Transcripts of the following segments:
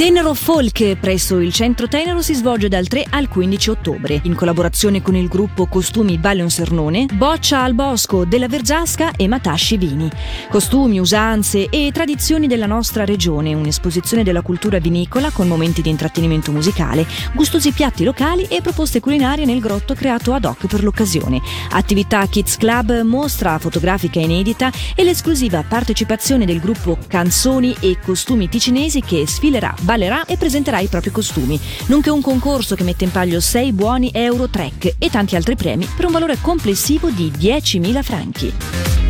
Tenero Folk presso il Centro Tenero si svolge dal 3 al 15 ottobre, in collaborazione con il gruppo Costumi Balion Sernone, Boccia al Bosco della Vergiasca e Matasci Vini. Costumi, usanze e tradizioni della nostra regione, un'esposizione della cultura vinicola con momenti di intrattenimento musicale, gustosi piatti locali e proposte culinarie nel grotto creato ad hoc per l'occasione. Attività Kids Club, mostra fotografica inedita e l'esclusiva partecipazione del gruppo Canzoni e Costumi Ticinesi che sfilerà ballerà e presenterà i propri costumi, nonché un concorso che mette in palio 6 buoni euro trek e tanti altri premi per un valore complessivo di 10.000 franchi.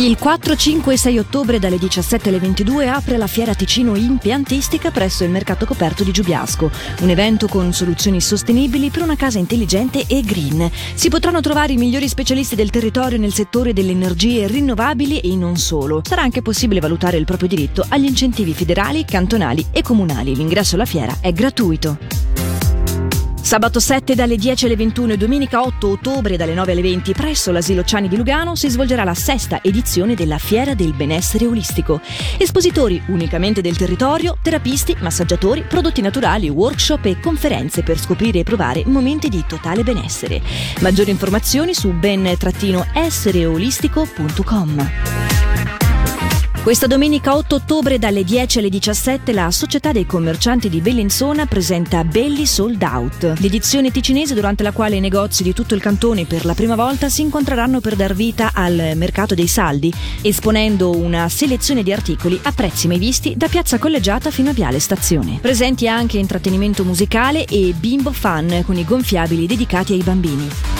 Il 4, 5 e 6 ottobre dalle 17 alle 22 apre la Fiera Ticino Impiantistica presso il Mercato Coperto di Giubiasco, un evento con soluzioni sostenibili per una casa intelligente e green. Si potranno trovare i migliori specialisti del territorio nel settore delle energie rinnovabili e non solo. Sarà anche possibile valutare il proprio diritto agli incentivi federali, cantonali e comunali. L'ingresso alla fiera è gratuito. Sabato 7 dalle 10 alle 21 e domenica 8 ottobre dalle 9 alle 20 presso l'Asilo Ciani di Lugano si svolgerà la sesta edizione della Fiera del Benessere Olistico. Espositori unicamente del territorio, terapisti, massaggiatori, prodotti naturali, workshop e conferenze per scoprire e provare momenti di totale benessere. Maggiori informazioni su ben-essereolistico.com. Questa domenica 8 ottobre dalle 10 alle 17 la Società dei Commercianti di Bellinzona presenta Belli Sold Out, l'edizione ticinese durante la quale i negozi di tutto il cantone per la prima volta si incontreranno per dar vita al mercato dei saldi, esponendo una selezione di articoli a prezzi mai visti da Piazza Collegiata fino a Viale Stazione. Presenti anche intrattenimento musicale e bimbo fan con i gonfiabili dedicati ai bambini.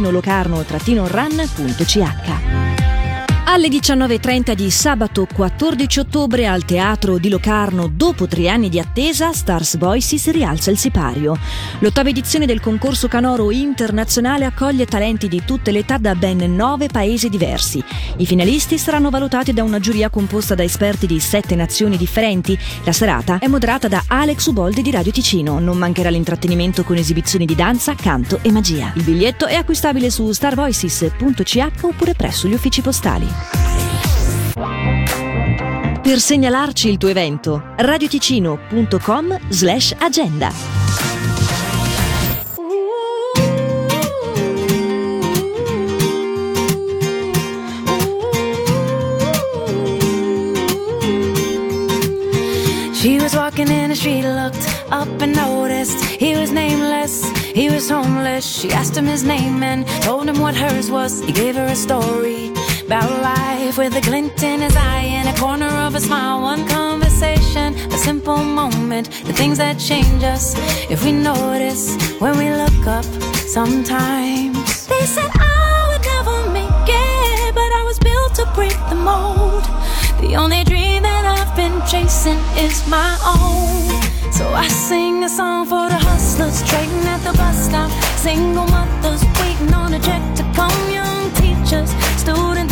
locarno-run.ch. Alle 19.30 di sabato 14 ottobre al Teatro di Locarno, dopo tre anni di attesa, Stars Voices rialza il sipario. L'ottava edizione del concorso canoro internazionale accoglie talenti di tutte le età da ben nove paesi diversi. I finalisti saranno valutati da una giuria composta da esperti di sette nazioni differenti. La serata è moderata da Alex Uboldi di Radio Ticino. Non mancherà l'intrattenimento con esibizioni di danza, canto e magia. Il biglietto è acquistabile su starvoices.ch oppure presso gli uffici postali. Per segnalarci il tuo evento, radioticino.com slash agenda. She was walking in the street, looked up and noticed he was nameless, he was homeless. She asked him his name and told him what hers was. He gave her a story about life with a glint in his eye and a corner of a smile. One conversation, a simple moment, the things that change us if we notice when we look up sometimes. They said I would never make it, but I was built to break the mold. The only dream that I've been chasing is my own. So I sing a song for the hustlers trading at the bus stop, single mothers waiting on a check to come, young teachers, students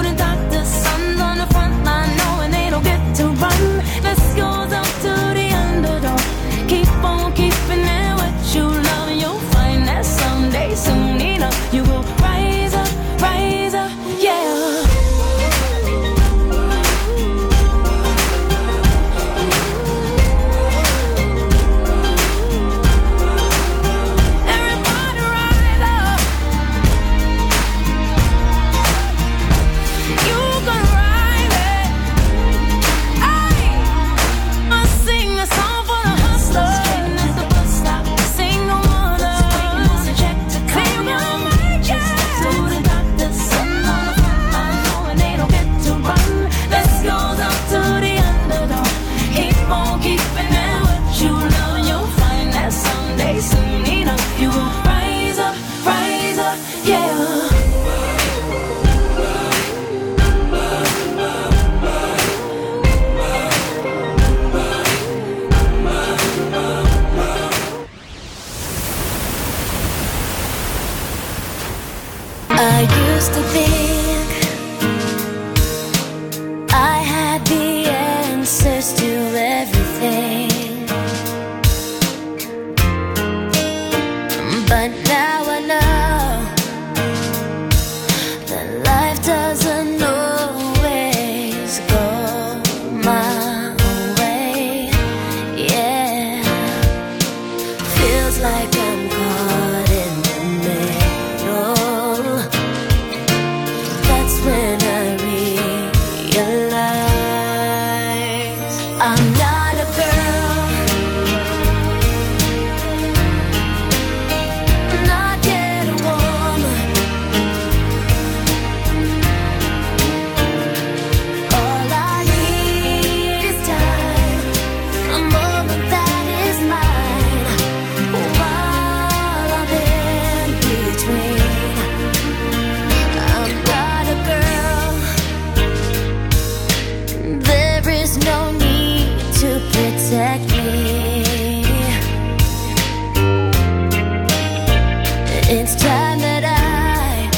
It's time that I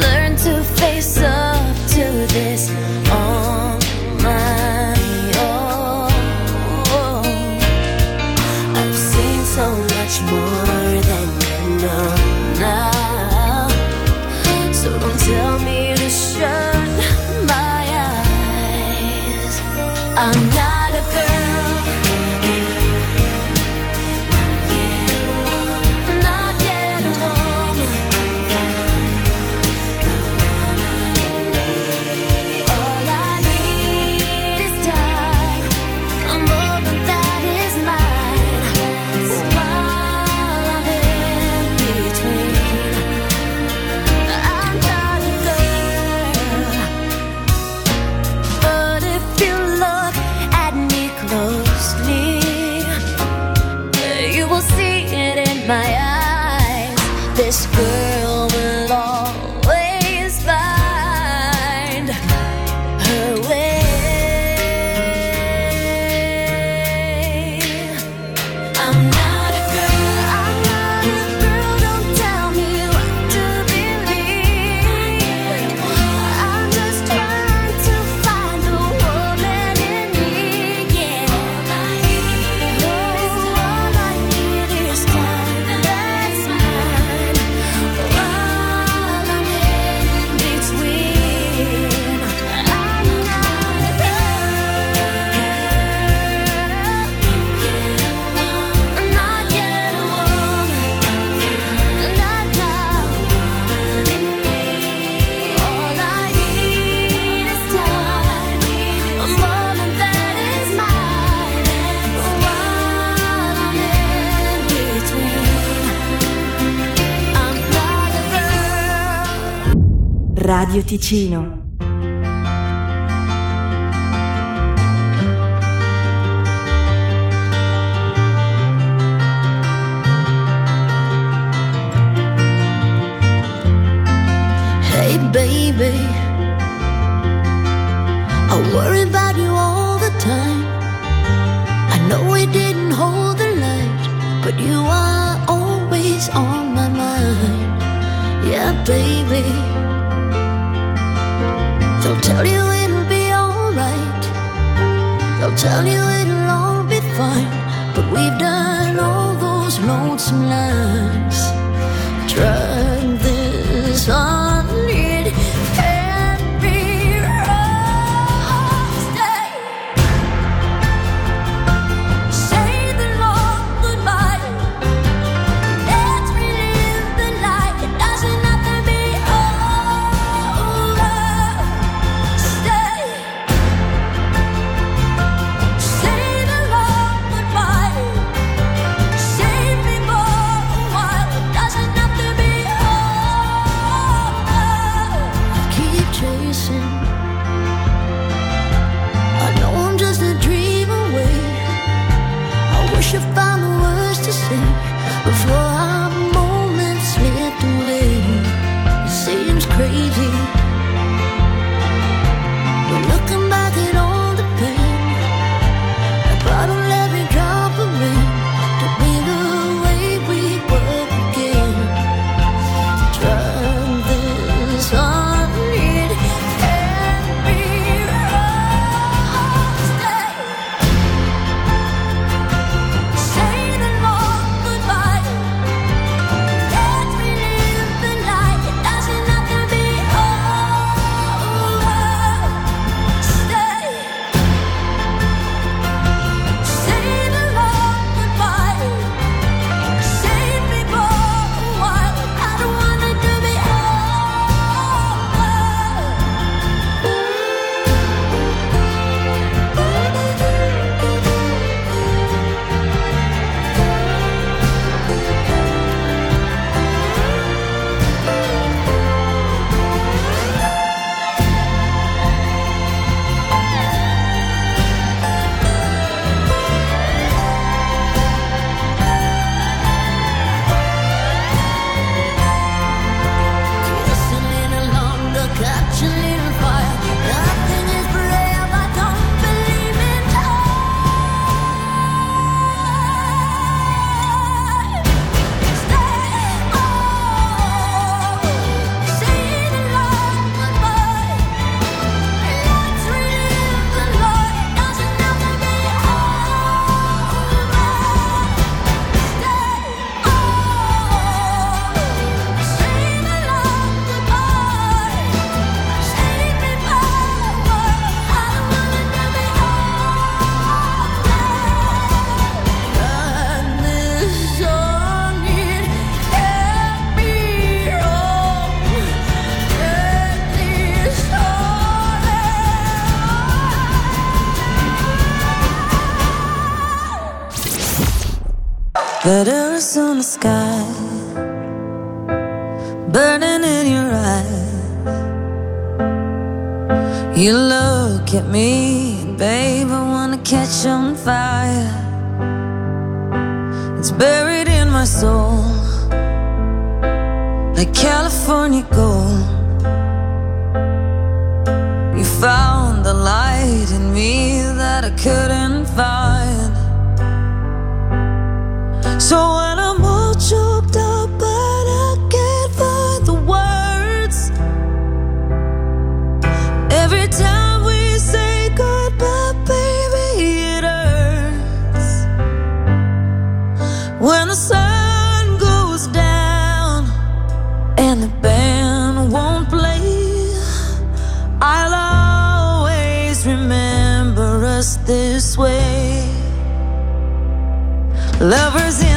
learn to face up to this on my own. I've seen so much more than you know now. So don't tell me to shut my eyes. I'm not a girl. this good. Radio Ticino. Hey baby, I worry about you all the time. I know we didn't hold the light, but you are always on my mind. Yeah, baby. Tell you it'll be alright. They'll tell you it'll all be fine. But we've done all those lonesome lines. Drag this on. On the sky, burning in your eyes. You look at me, babe, I wanna catch on fire. It's buried in my soul, like California gold. You found the light in me that I couldn't find. So when I'm all choked up, but I can't find the words. Every time we say goodbye, baby, it hurts. When the sun goes down and the band won't play, I'll always remember us this way. Lovers in